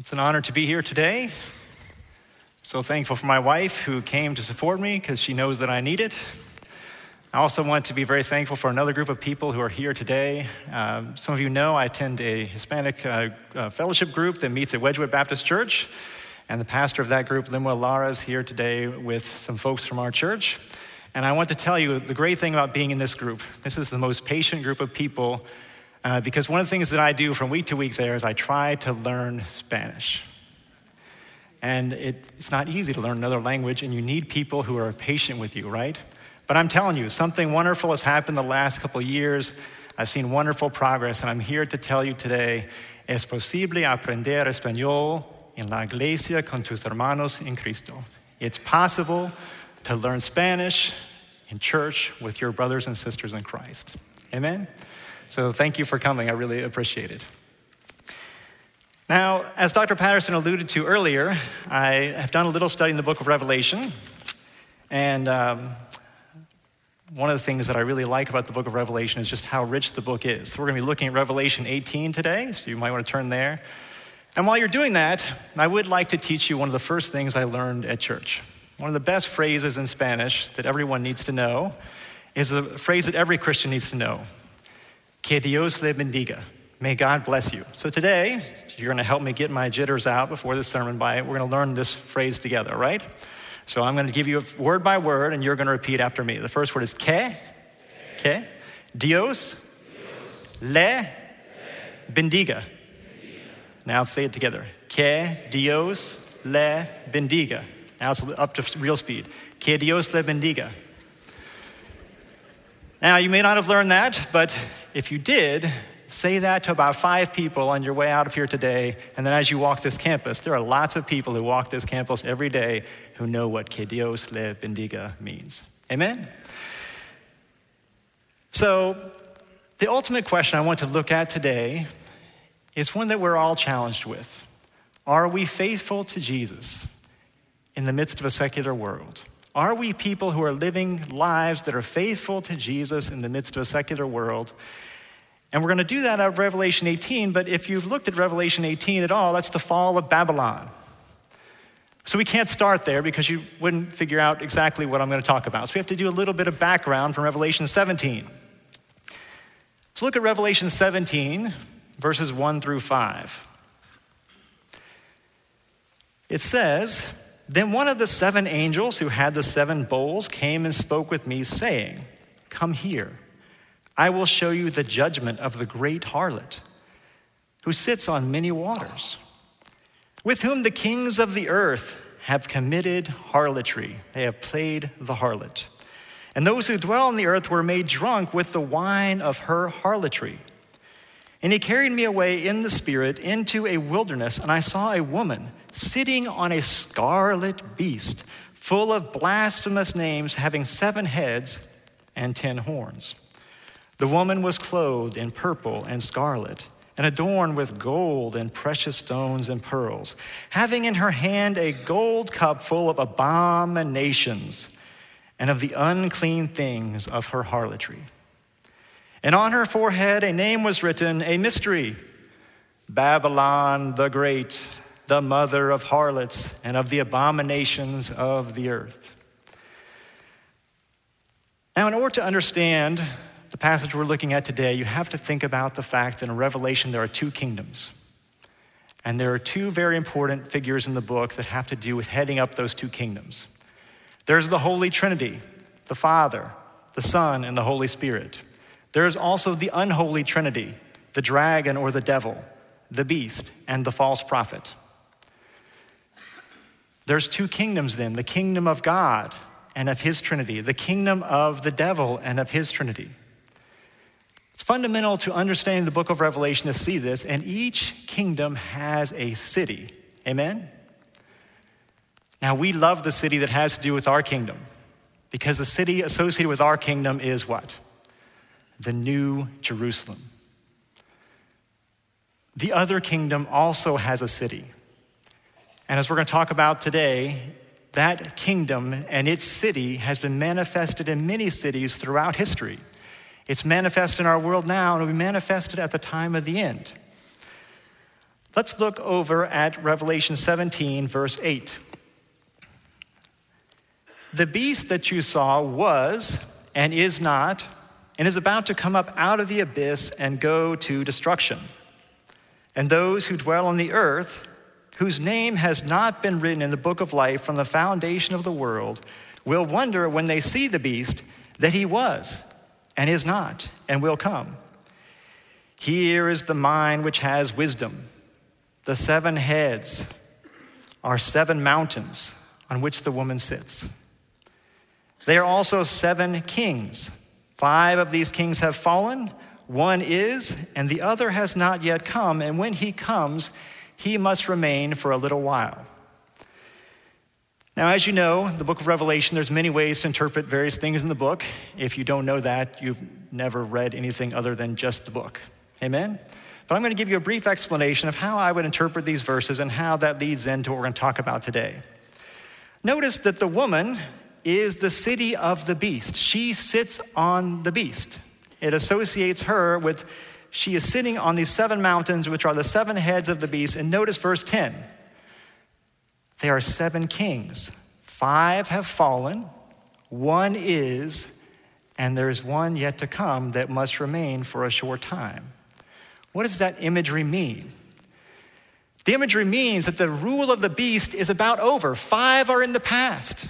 It's an honor to be here today. So thankful for my wife who came to support me because she knows that I need it. I also want to be very thankful for another group of people who are here today. Um, some of you know I attend a Hispanic uh, uh, fellowship group that meets at Wedgwood Baptist Church, and the pastor of that group, Limuel Lara, is here today with some folks from our church. And I want to tell you the great thing about being in this group. This is the most patient group of people uh, because one of the things that I do from week to week there is I try to learn Spanish. And it, it's not easy to learn another language, and you need people who are patient with you, right? But I'm telling you, something wonderful has happened the last couple of years. I've seen wonderful progress, and I'm here to tell you today es posible aprender español en la iglesia con tus hermanos en Cristo. It's possible to learn Spanish in church with your brothers and sisters in Christ. Amen? So thank you for coming. I really appreciate it. Now, as Dr. Patterson alluded to earlier, I have done a little study in the book of Revelation. And um, one of the things that I really like about the book of Revelation is just how rich the book is. So we're going to be looking at Revelation 18 today, so you might want to turn there. And while you're doing that, I would like to teach you one of the first things I learned at church. One of the best phrases in Spanish that everyone needs to know is a phrase that every Christian needs to know Que Dios le bendiga. May God bless you. So today, you're going to help me get my jitters out before the sermon by it. we're going to learn this phrase together, right? So I'm going to give you word by word and you're going to repeat after me. The first word is que, que, Dios, le, bendiga. Now say it together. Que Dios le bendiga. Now it's up to real speed. Que Dios le bendiga. Now, you may not have learned that, but if you did, say that to about five people on your way out of here today. And then as you walk this campus, there are lots of people who walk this campus every day who know what que Dios le bendiga means. Amen? So, the ultimate question I want to look at today is one that we're all challenged with. Are we faithful to Jesus in the midst of a secular world? Are we people who are living lives that are faithful to Jesus in the midst of a secular world? And we're going to do that out of Revelation 18, but if you've looked at Revelation 18 at all, that's the fall of Babylon. So we can't start there because you wouldn't figure out exactly what I'm going to talk about. So we have to do a little bit of background from Revelation 17. So look at Revelation 17, verses 1 through 5. It says, Then one of the seven angels who had the seven bowls came and spoke with me, saying, Come here. I will show you the judgment of the great harlot who sits on many waters, with whom the kings of the earth have committed harlotry. They have played the harlot. And those who dwell on the earth were made drunk with the wine of her harlotry. And he carried me away in the spirit into a wilderness, and I saw a woman sitting on a scarlet beast, full of blasphemous names, having seven heads and ten horns. The woman was clothed in purple and scarlet, and adorned with gold and precious stones and pearls, having in her hand a gold cup full of abominations and of the unclean things of her harlotry. And on her forehead a name was written, a mystery Babylon the Great, the mother of harlots and of the abominations of the earth. Now, in order to understand the passage we're looking at today, you have to think about the fact that in Revelation there are two kingdoms. And there are two very important figures in the book that have to do with heading up those two kingdoms. There's the Holy Trinity, the Father, the Son, and the Holy Spirit. There's also the unholy Trinity, the dragon or the devil, the beast, and the false prophet. There's two kingdoms then the kingdom of God and of his Trinity, the kingdom of the devil and of his Trinity. It's fundamental to understanding the book of Revelation to see this, and each kingdom has a city. Amen? Now, we love the city that has to do with our kingdom because the city associated with our kingdom is what? The New Jerusalem. The other kingdom also has a city. And as we're going to talk about today, that kingdom and its city has been manifested in many cities throughout history. It's manifest in our world now and will be manifested at the time of the end. Let's look over at Revelation 17, verse 8. The beast that you saw was and is not, and is about to come up out of the abyss and go to destruction. And those who dwell on the earth, whose name has not been written in the book of life from the foundation of the world, will wonder when they see the beast that he was and is not and will come. Here is the mind which has wisdom. The seven heads are seven mountains on which the woman sits. They are also seven kings. Five of these kings have fallen, one is, and the other has not yet come. And when he comes, he must remain for a little while. Now, as you know, the book of Revelation, there's many ways to interpret various things in the book. If you don't know that, you've never read anything other than just the book. Amen? But I'm going to give you a brief explanation of how I would interpret these verses and how that leads into what we're going to talk about today. Notice that the woman is the city of the beast. She sits on the beast. It associates her with, she is sitting on these seven mountains, which are the seven heads of the beast. And notice verse 10 there are seven kings. Five have fallen, one is, and there's one yet to come that must remain for a short time. What does that imagery mean? The imagery means that the rule of the beast is about over. Five are in the past.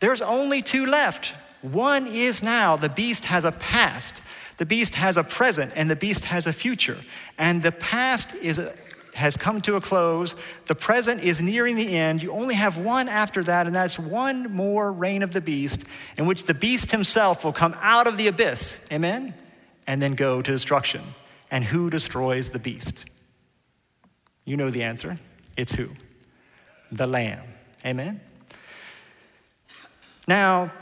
There's only two left. One is now. The beast has a past, the beast has a present, and the beast has a future. And the past is has come to a close. The present is nearing the end. You only have one after that, and that's one more reign of the beast, in which the beast himself will come out of the abyss. Amen? And then go to destruction. And who destroys the beast? You know the answer. It's who? The Lamb. Amen? Now,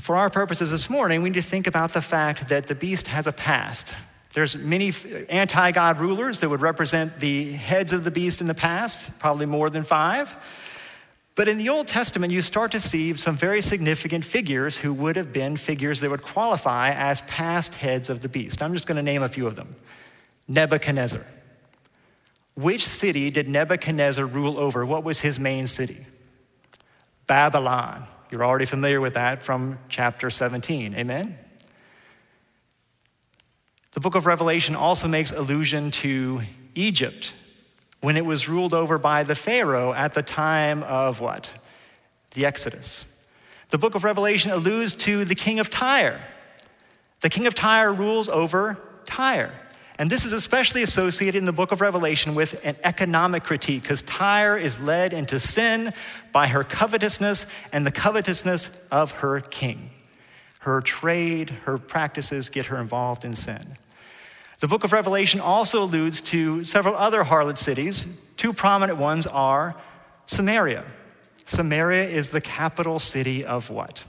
for our purposes this morning, we need to think about the fact that the beast has a past. There's many anti God rulers that would represent the heads of the beast in the past, probably more than five. But in the Old Testament, you start to see some very significant figures who would have been figures that would qualify as past heads of the beast. I'm just going to name a few of them Nebuchadnezzar. Which city did Nebuchadnezzar rule over? What was his main city? Babylon. You're already familiar with that from chapter 17. Amen? The book of Revelation also makes allusion to Egypt when it was ruled over by the Pharaoh at the time of what? The Exodus. The book of Revelation alludes to the king of Tyre. The king of Tyre rules over Tyre. And this is especially associated in the book of Revelation with an economic critique because Tyre is led into sin by her covetousness and the covetousness of her king. Her trade, her practices get her involved in sin. The book of Revelation also alludes to several other harlot cities. Two prominent ones are Samaria. Samaria is the capital city of what?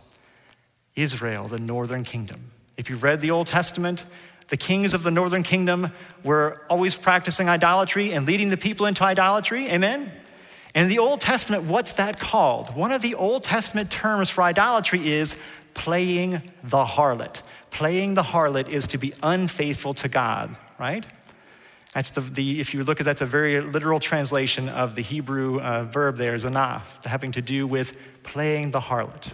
Israel, the northern kingdom. If you've read the Old Testament, the kings of the northern kingdom were always practicing idolatry and leading the people into idolatry. Amen? In the Old Testament, what's that called? One of the Old Testament terms for idolatry is playing the harlot. Playing the harlot is to be unfaithful to God, right? That's the, the if you look at that's a very literal translation of the Hebrew uh, verb there, zanah, having to do with playing the harlot.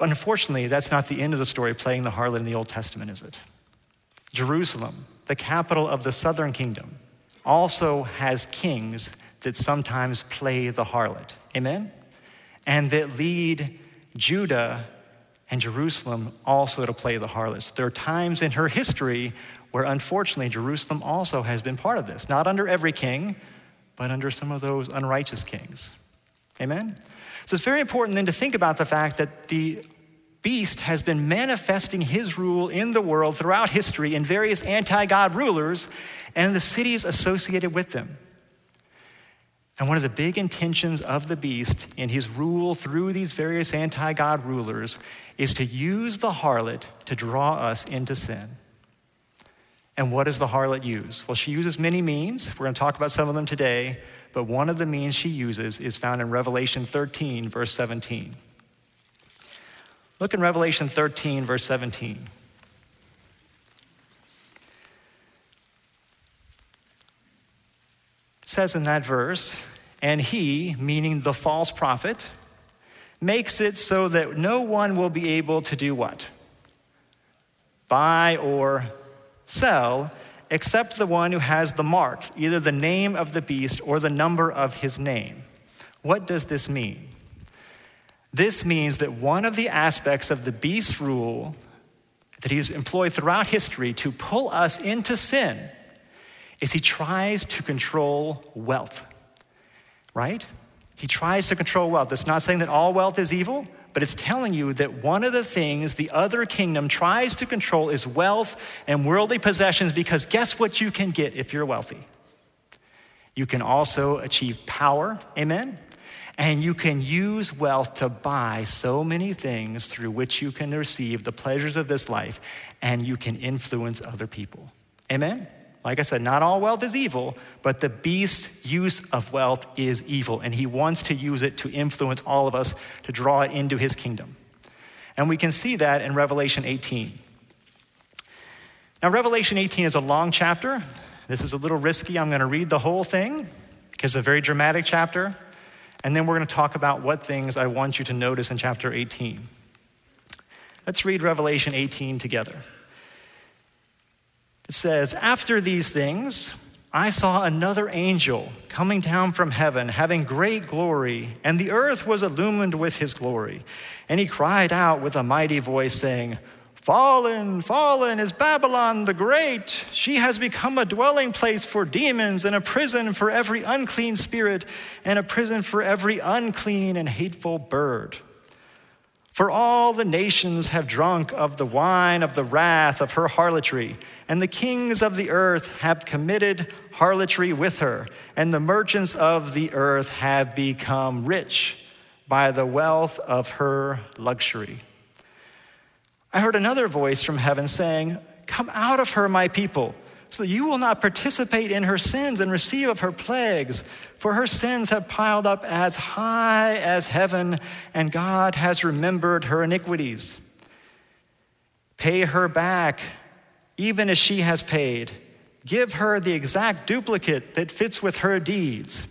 But unfortunately, that's not the end of the story playing the harlot in the Old Testament, is it? Jerusalem, the capital of the southern kingdom, also has kings that sometimes play the harlot. Amen? And that lead Judah and Jerusalem also to play the harlots. There are times in her history where unfortunately Jerusalem also has been part of this, not under every king, but under some of those unrighteous kings. Amen? So it's very important then to think about the fact that the beast has been manifesting his rule in the world throughout history in various anti God rulers and the cities associated with them. And one of the big intentions of the beast in his rule through these various anti God rulers is to use the harlot to draw us into sin. And what does the harlot use? Well, she uses many means. We're going to talk about some of them today but one of the means she uses is found in Revelation 13, verse 17. Look in Revelation 13, verse 17. says in that verse, and he, meaning the false prophet, makes it so that no one will be able to do what? Buy or sell, except the one who has the mark, either the name of the beast or the number of his name. What does this mean? This means that one of the aspects of the beast's rule that he's employed throughout history to pull us into sin is he tries to control wealth, right? He tries to control wealth. It's not saying that all wealth is evil, but it's telling you that one of the things the other kingdom tries to control is wealth and worldly possessions because guess what you can get if you're wealthy? You can also achieve power, amen? And you can use wealth to buy so many things through which you can receive the pleasures of this life and you can influence other people. Amen? Like I said, not all wealth is evil, but the beast's use of wealth is evil, and he wants to use it to influence all of us to draw it into his kingdom. And we can see that in Revelation 18. Now, Revelation 18 is a long chapter. This is a little risky. I'm going to read the whole thing because it's a very dramatic chapter. And then we're going to talk about what things I want you to notice in chapter 18. Let's read Revelation 18 together. It says, After these things, I saw another angel coming down from heaven, having great glory, and the earth was illumined with his glory. And he cried out with a mighty voice, saying, Fallen, fallen is Babylon the Great. She has become a dwelling place for demons and a prison for every unclean spirit and a prison for every unclean and hateful bird. For all the nations have drunk of the wine of the wrath of her harlotry, and the kings of the earth have committed harlotry with her, and the merchants of the earth have become rich by the wealth of her luxury. I heard another voice from heaven saying, Come out of her, my people so that you will not participate in her sins and receive of her plagues. For her sins have piled up as high as heaven, and God has remembered her iniquities. Pay her back, even as she has paid. Give her the exact duplicate that fits with her deeds.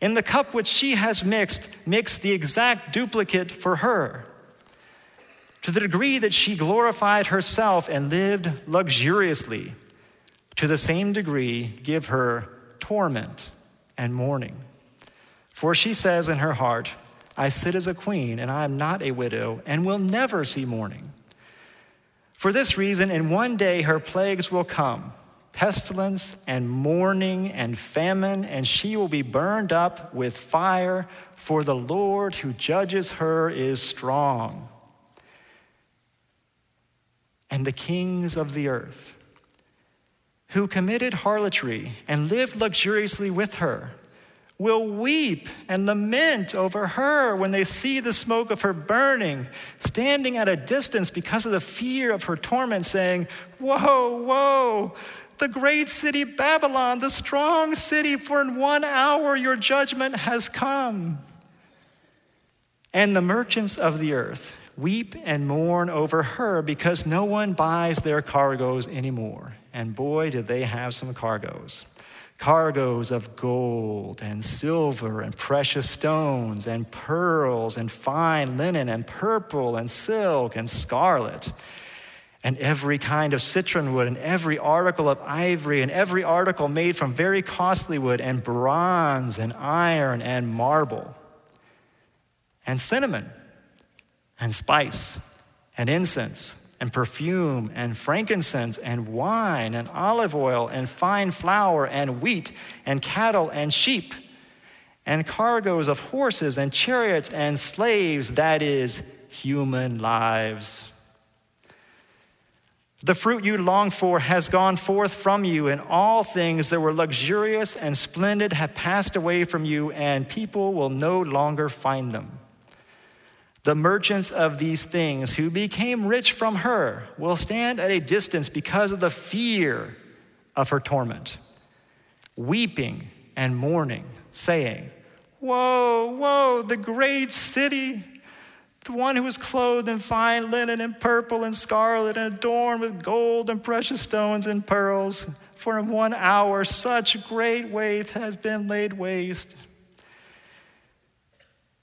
In the cup which she has mixed, mix the exact duplicate for her. To the degree that she glorified herself and lived luxuriously, to the same degree, give her torment and mourning. For she says in her heart, I sit as a queen, and I am not a widow, and will never see mourning. For this reason, in one day her plagues will come pestilence and mourning and famine, and she will be burned up with fire, for the Lord who judges her is strong. And the kings of the earth, who committed harlotry and lived luxuriously with her will weep and lament over her when they see the smoke of her burning, standing at a distance because of the fear of her torment, saying, Woe, woe, the great city Babylon, the strong city, for in one hour your judgment has come. And the merchants of the earth weep and mourn over her because no one buys their cargoes anymore. And boy, did they have some cargoes. Cargoes of gold and silver and precious stones and pearls and fine linen and purple and silk and scarlet and every kind of citron wood and every article of ivory and every article made from very costly wood and bronze and iron and marble and cinnamon and spice and incense and perfume and frankincense and wine and olive oil and fine flour and wheat and cattle and sheep and cargoes of horses and chariots and slaves, that is, human lives. The fruit you long for has gone forth from you, and all things that were luxurious and splendid have passed away from you, and people will no longer find them. The merchants of these things who became rich from her will stand at a distance because of the fear of her torment, weeping and mourning, saying, Woe, woe, the great city, the one who was clothed in fine linen and purple and scarlet and adorned with gold and precious stones and pearls for in one hour such great wealth has been laid waste.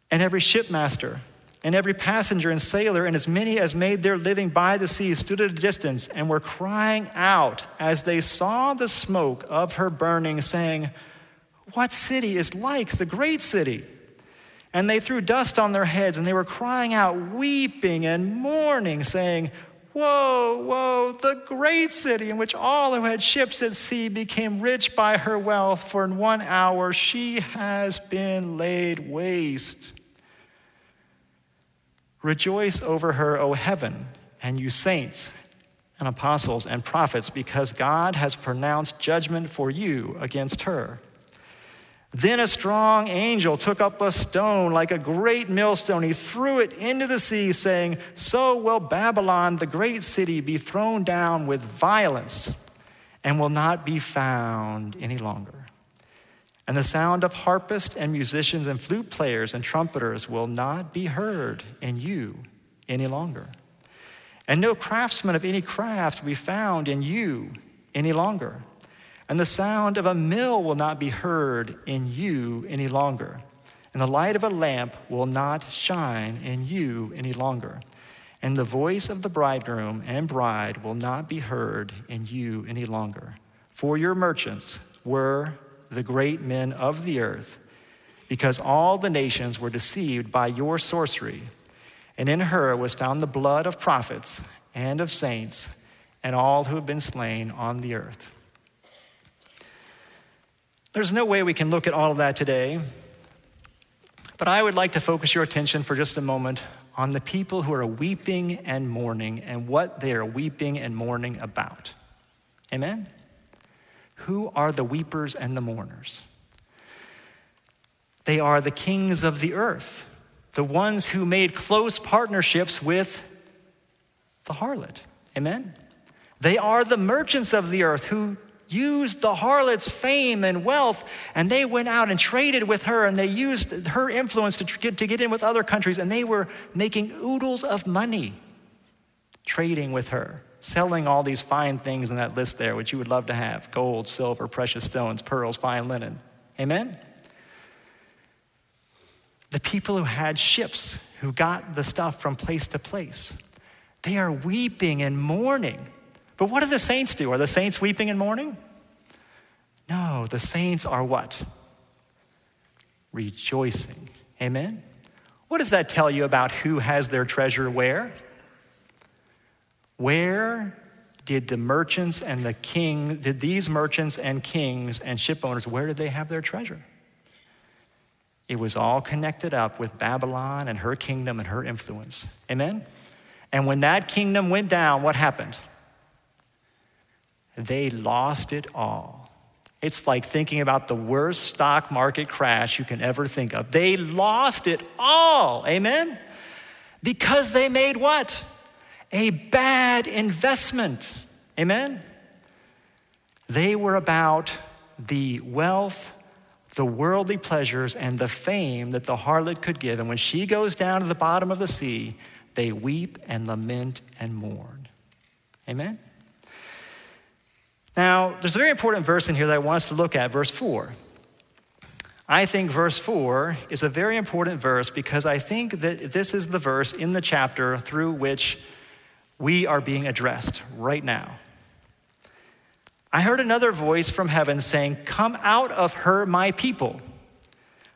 And every shipmaster and every passenger and sailor, and as many as made their living by the sea, stood at a distance and were crying out as they saw the smoke of her burning, saying, What city is like the great city? And they threw dust on their heads, and they were crying out, weeping and mourning, saying, Woe, woe, the great city in which all who had ships at sea became rich by her wealth, for in one hour she has been laid waste. Rejoice over her, O heaven, and you saints and apostles and prophets, because God has pronounced judgment for you against her. Then a strong angel took up a stone like a great millstone. He threw it into the sea, saying, So will Babylon, the great city, be thrown down with violence and will not be found any longer. And the sound of harpists and musicians and flute players and trumpeters will not be heard in you any longer. And no craftsman of any craft will be found in you any longer and the sound of a mill will not be heard in you any longer. And the light of a lamp will not shine in you any longer. And the voice of the bridegroom and bride will not be heard in you any longer. For your merchants were the great men of the earth, because all the nations were deceived by your sorcery. And in her was found the blood of prophets and of saints and all who have been slain on the earth. There's no way we can look at all of that today, but I would like to focus your attention for just a moment on the people who are weeping and mourning and what they are weeping and mourning about. Amen? Who are the weepers and the mourners? They are the kings of the earth, the ones who made close partnerships with the harlot. Amen? They are the merchants of the earth who used the harlot's fame and wealth, and they went out and traded with her, and they used her influence to get, to get in with other countries, and they were making oodles of money trading with her, selling all these fine things in that list there, which you would love to have gold, silver, precious stones, pearls, fine linen. Amen? The people who had ships, who got the stuff from place to place, they are weeping and mourning but what do the saints do? Are the saints weeping and mourning? No, the saints are what? Rejoicing. Amen? What does that tell you about who has their treasure where? Where did the merchants and the king, did these merchants and kings and ship owners, where did they have their treasure? It was all connected up with Babylon and her kingdom and her influence. Amen? And when that kingdom went down, what happened? They lost it all. It's like thinking about the worst stock market crash you can ever think of. They lost it all. Amen? Because they made what? A bad investment. Amen? They were about the wealth, the worldly pleasures, and the fame that the harlot could give. And when she goes down to the bottom of the sea, they weep and lament and mourn. Amen? Now, there's a very important verse in here that I want us to look at, verse 4. I think verse 4 is a very important verse because I think that this is the verse in the chapter through which we are being addressed right now. I heard another voice from heaven saying, Come out of her, my people,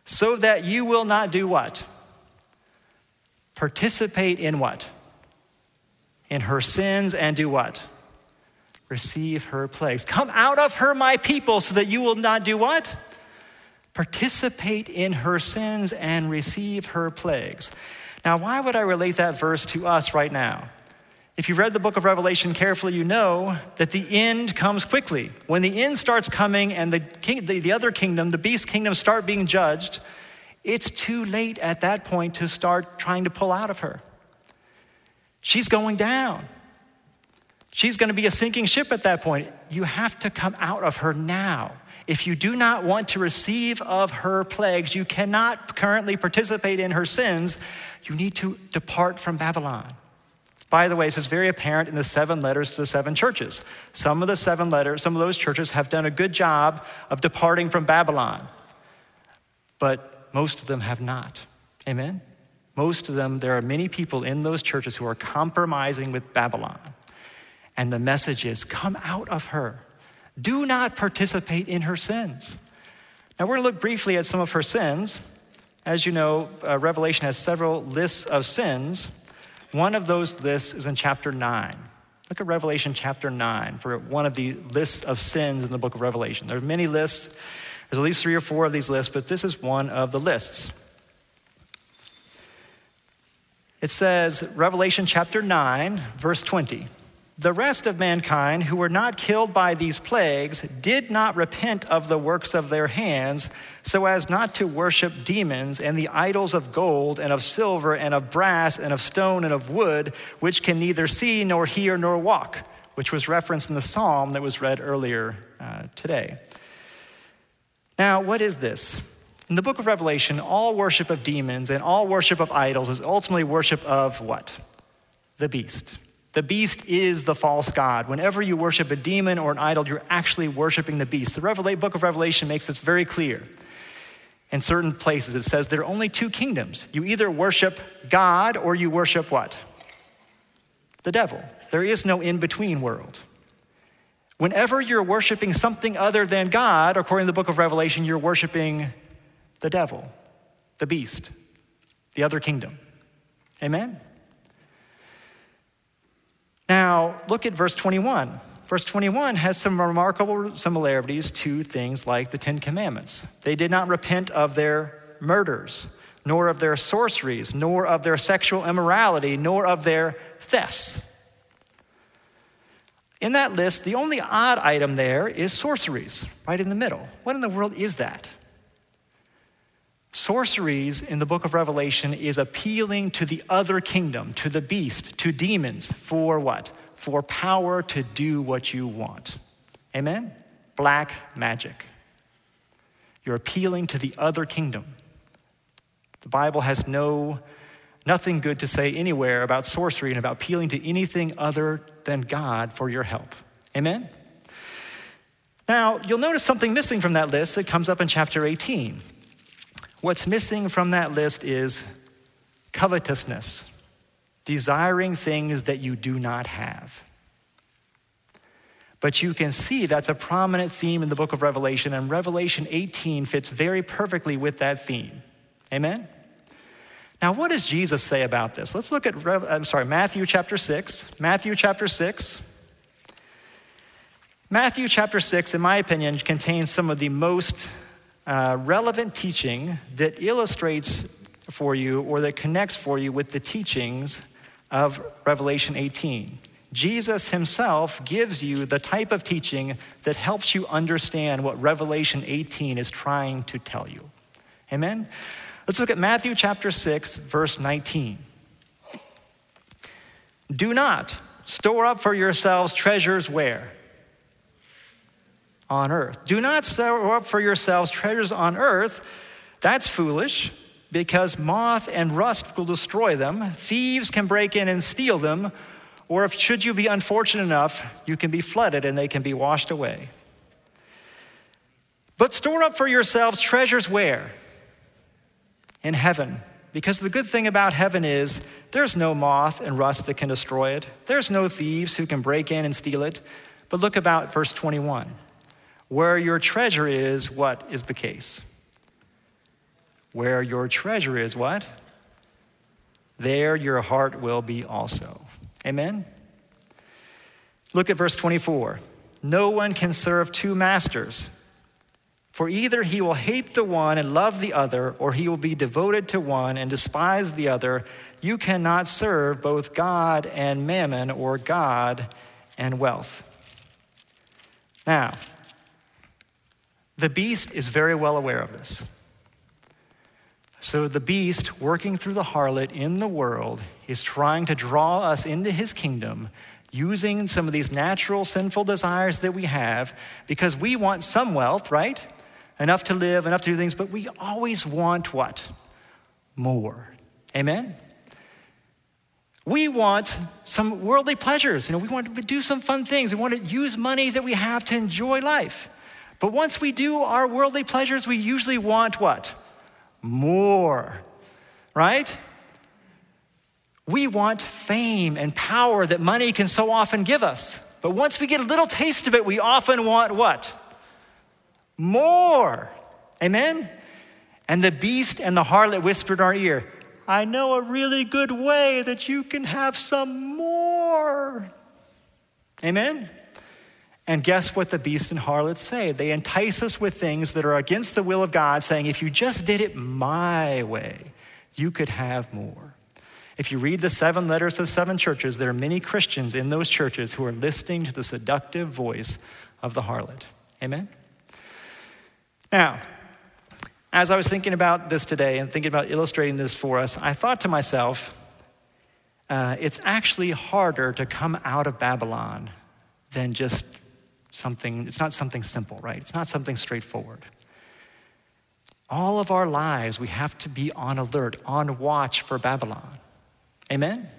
so that you will not do what? Participate in what? In her sins and do what? receive her plagues. Come out of her, my people, so that you will not do what? Participate in her sins and receive her plagues. Now, why would I relate that verse to us right now? If you've read the book of Revelation carefully, you know that the end comes quickly. When the end starts coming and the, king, the, the other kingdom, the beast kingdom, start being judged, it's too late at that point to start trying to pull out of her. She's going down. She's going to be a sinking ship at that point. You have to come out of her now. If you do not want to receive of her plagues, you cannot currently participate in her sins. You need to depart from Babylon. By the way, this is very apparent in the seven letters to the seven churches. Some of the seven letters, some of those churches have done a good job of departing from Babylon, but most of them have not. Amen? Most of them, there are many people in those churches who are compromising with Babylon. And the message is come out of her. Do not participate in her sins. Now, we're going to look briefly at some of her sins. As you know, uh, Revelation has several lists of sins. One of those lists is in chapter 9. Look at Revelation chapter 9 for one of the lists of sins in the book of Revelation. There are many lists, there's at least three or four of these lists, but this is one of the lists. It says, Revelation chapter 9, verse 20. The rest of mankind who were not killed by these plagues did not repent of the works of their hands, so as not to worship demons and the idols of gold and of silver and of brass and of stone and of wood, which can neither see nor hear nor walk, which was referenced in the psalm that was read earlier uh, today. Now, what is this? In the book of Revelation, all worship of demons and all worship of idols is ultimately worship of what? The beast. The beast is the false God. Whenever you worship a demon or an idol, you're actually worshiping the beast. The book of Revelation makes this very clear. In certain places, it says there are only two kingdoms. You either worship God or you worship what? The devil. There is no in between world. Whenever you're worshiping something other than God, according to the book of Revelation, you're worshiping the devil, the beast, the other kingdom. Amen? Now, look at verse 21. Verse 21 has some remarkable similarities to things like the Ten Commandments. They did not repent of their murders, nor of their sorceries, nor of their sexual immorality, nor of their thefts. In that list, the only odd item there is sorceries, right in the middle. What in the world is that? Sorceries in the book of Revelation is appealing to the other kingdom, to the beast, to demons, for what? For power to do what you want. Amen? Black magic. You're appealing to the other kingdom. The Bible has no nothing good to say anywhere about sorcery and about appealing to anything other than God for your help. Amen? Now, you'll notice something missing from that list that comes up in chapter 18. What's missing from that list is covetousness, desiring things that you do not have. But you can see that's a prominent theme in the book of Revelation, and Revelation 18 fits very perfectly with that theme. Amen? Now, what does Jesus say about this? Let's look at, I'm sorry, Matthew chapter 6. Matthew chapter 6. Matthew chapter 6, in my opinion, contains some of the most uh, relevant teaching that illustrates for you or that connects for you with the teachings of Revelation 18. Jesus himself gives you the type of teaching that helps you understand what Revelation 18 is trying to tell you. Amen? Let's look at Matthew chapter 6, verse 19. Do not store up for yourselves treasures where? On earth. Do not store up for yourselves treasures on earth. That's foolish because moth and rust will destroy them. Thieves can break in and steal them. Or if should you be unfortunate enough, you can be flooded and they can be washed away. But store up for yourselves treasures where? In heaven. Because the good thing about heaven is there's no moth and rust that can destroy it. There's no thieves who can break in and steal it. But look about verse 21. Where your treasure is, what is the case? Where your treasure is, what? There your heart will be also. Amen? Look at verse 24. No one can serve two masters, for either he will hate the one and love the other, or he will be devoted to one and despise the other. You cannot serve both God and mammon, or God and wealth. Now, the beast is very well aware of this. So, the beast, working through the harlot in the world, is trying to draw us into his kingdom using some of these natural sinful desires that we have because we want some wealth, right? Enough to live, enough to do things, but we always want what? More. Amen? We want some worldly pleasures. You know, we want to do some fun things. We want to use money that we have to enjoy life. But once we do our worldly pleasures, we usually want what? More, right? We want fame and power that money can so often give us. But once we get a little taste of it, we often want what? More. Amen? And the beast and the harlot whispered in our ear, I know a really good way that you can have some more. Amen? And guess what the beast and harlot say? They entice us with things that are against the will of God, saying, if you just did it my way, you could have more. If you read the seven letters of seven churches, there are many Christians in those churches who are listening to the seductive voice of the harlot. Amen? Now, as I was thinking about this today and thinking about illustrating this for us, I thought to myself, uh, it's actually harder to come out of Babylon than just something, it's not something simple, right? It's not something straightforward. All of our lives, we have to be on alert, on watch for Babylon. Amen?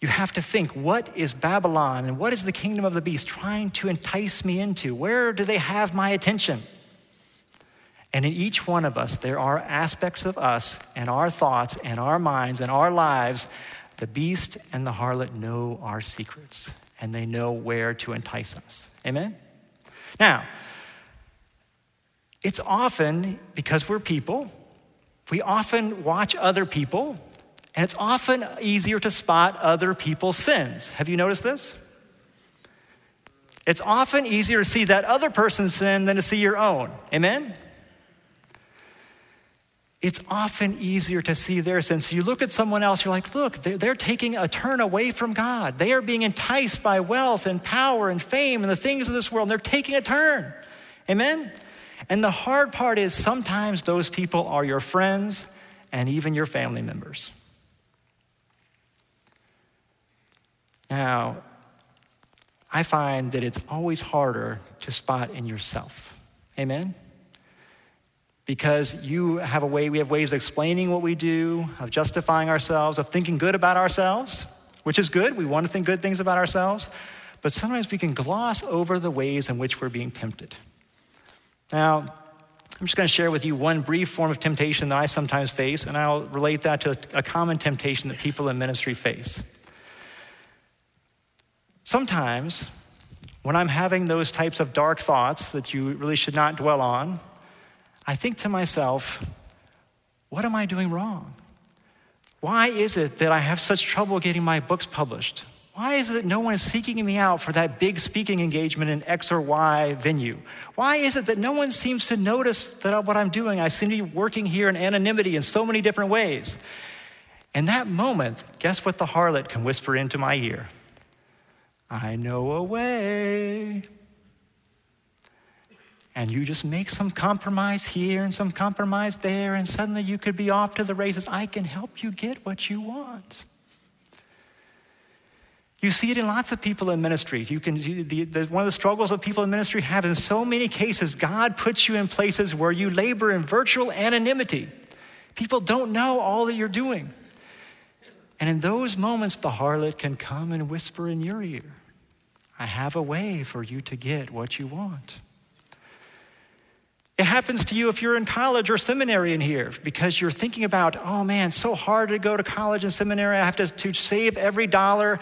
You have to think what is Babylon and what is the kingdom of the beast trying to entice me into? Where do they have my attention? And in each one of us, there are aspects of us and our thoughts and our minds and our lives. The beast and the harlot know our secrets and they know where to entice us. Amen? Now, it's often because we're people, we often watch other people and it's often easier to spot other people's sins. Have you noticed this? It's often easier to see that other person's sin than to see your own. Amen? It's often easier to see their sin. So you look at someone else, you're like, look, they're, they're taking a turn away from God. They are being enticed by wealth and power and fame and the things of this world, and they're taking a turn. Amen? And the hard part is sometimes those people are your friends and even your family members. Now, I find that it's always harder to spot in yourself. Amen? Because you have a way, we have ways of explaining what we do, of justifying ourselves, of thinking good about ourselves, which is good. We want to think good things about ourselves. But sometimes we can gloss over the ways in which we're being tempted. Now, I'm just going to share with you one brief form of temptation that I sometimes face, and I'll relate that to a common temptation that people in ministry face. Sometimes, when I'm having those types of dark thoughts that you really should not dwell on, I think to myself, what am I doing wrong? Why is it that I have such trouble getting my books published? Why is it that no one is seeking me out for that big speaking engagement in X or Y venue? Why is it that no one seems to notice that what I'm doing? I seem to be working here in anonymity in so many different ways. In that moment, guess what the harlot can whisper into my ear? I know a way. And you just make some compromise here and some compromise there, and suddenly you could be off to the races. I can help you get what you want. You see it in lots of people in ministry. You can, you, the, the, one of the struggles that people in ministry have in so many cases, God puts you in places where you labor in virtual anonymity. People don't know all that you're doing. And in those moments, the harlot can come and whisper in your ear. I have a way for you to get what you want. It happens to you if you're in college or seminary in here because you're thinking about, oh man, so hard to go to college and seminary. I have to, to save every dollar.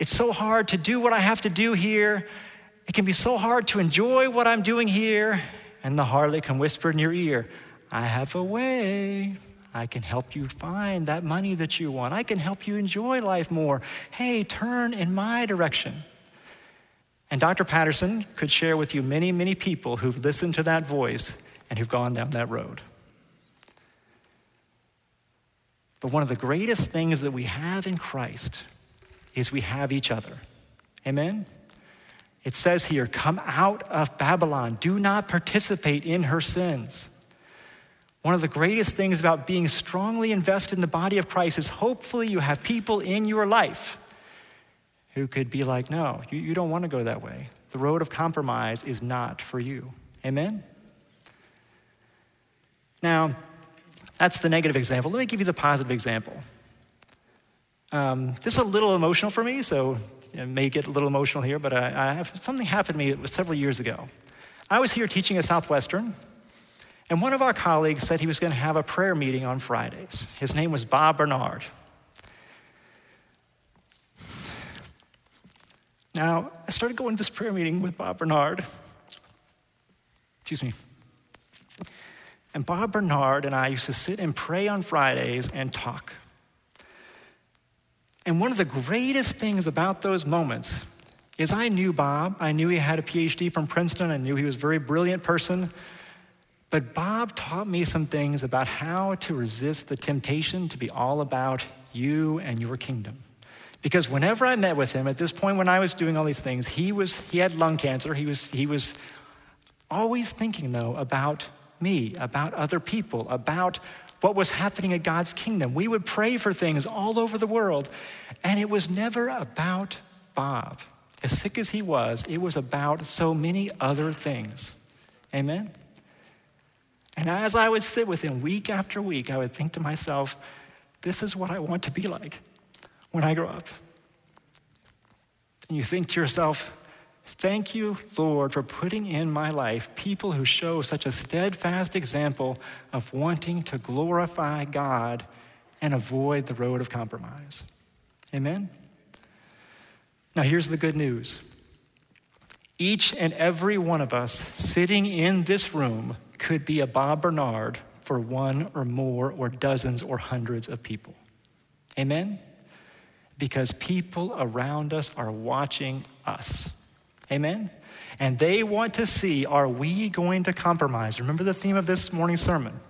It's so hard to do what I have to do here. It can be so hard to enjoy what I'm doing here. And the harlot can whisper in your ear, I have a way. I can help you find that money that you want. I can help you enjoy life more. Hey, turn in my direction. And Dr. Patterson could share with you many, many people who've listened to that voice and who've gone down that road. But one of the greatest things that we have in Christ is we have each other. Amen? It says here, come out of Babylon. Do not participate in her sins. One of the greatest things about being strongly invested in the body of Christ is hopefully you have people in your life who could be like, no, you, you don't want to go that way. The road of compromise is not for you. Amen? Now, that's the negative example. Let me give you the positive example. Um, this is a little emotional for me, so it may get a little emotional here, but I, I have, something happened to me several years ago. I was here teaching at Southwestern, and one of our colleagues said he was going to have a prayer meeting on Fridays. His name was Bob Bernard. Now, I started going to this prayer meeting with Bob Bernard. Excuse me. And Bob Bernard and I used to sit and pray on Fridays and talk. And one of the greatest things about those moments is I knew Bob. I knew he had a PhD from Princeton. I knew he was a very brilliant person. But Bob taught me some things about how to resist the temptation to be all about you and your kingdom. Because whenever I met with him, at this point when I was doing all these things, he, was, he had lung cancer. He was, he was always thinking, though, about me, about other people, about what was happening in God's kingdom. We would pray for things all over the world, and it was never about Bob. As sick as he was, it was about so many other things. Amen? And as I would sit with him week after week, I would think to myself, this is what I want to be like when I grow up. And you think to yourself, Thank you, Lord, for putting in my life people who show such a steadfast example of wanting to glorify God and avoid the road of compromise. Amen? Now, here's the good news each and every one of us sitting in this room could be a Bob Bernard for one or more or dozens or hundreds of people. Amen? Because people around us are watching us. Amen? And they want to see are we going to compromise? Remember the theme of this morning's sermon.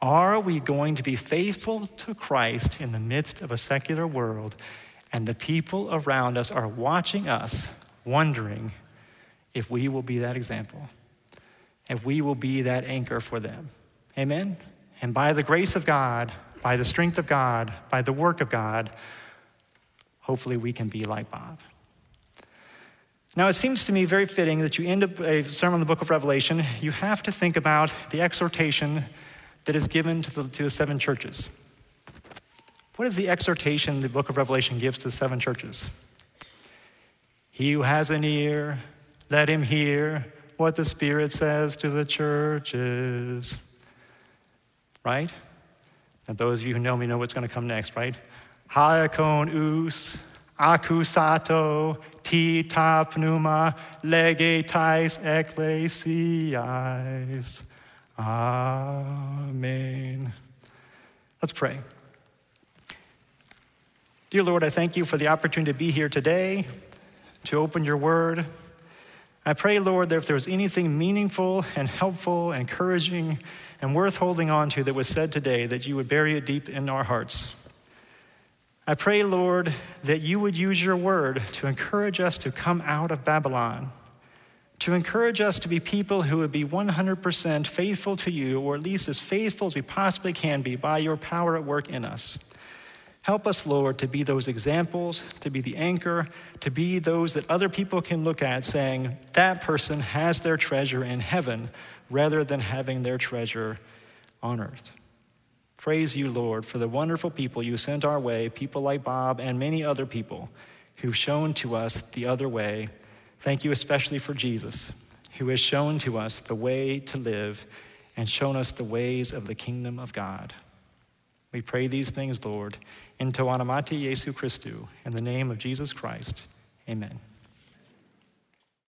Are we going to be faithful to Christ in the midst of a secular world? And the people around us are watching us, wondering if we will be that example, if we will be that anchor for them. Amen? And by the grace of God, by the strength of God, by the work of God, hopefully we can be like Bob. Now, it seems to me very fitting that you end up a sermon on the book of Revelation, you have to think about the exhortation that is given to the, to the seven churches. What is the exhortation the book of Revelation gives to the seven churches? He who has an ear, let him hear what the Spirit says to the churches. Right? And those of you who know me know what's going to come next, right? Haakon us, akusato, ti ta pneuma, legetais ecclesiais. Amen. Let's pray. Dear Lord, I thank you for the opportunity to be here today, to open your word. I pray, Lord, that if there was anything meaningful and helpful, encouraging, and worth holding on to that was said today, that you would bury it deep in our hearts. I pray, Lord, that you would use your word to encourage us to come out of Babylon, to encourage us to be people who would be 100% faithful to you, or at least as faithful as we possibly can be by your power at work in us. Help us, Lord, to be those examples, to be the anchor, to be those that other people can look at saying, that person has their treasure in heaven rather than having their treasure on earth. Praise you, Lord, for the wonderful people you sent our way, people like Bob and many other people who've shown to us the other way. Thank you especially for Jesus, who has shown to us the way to live and shown us the ways of the kingdom of God. We pray these things, Lord, in Toanamati Jesu Christu, in the name of Jesus Christ. Amen.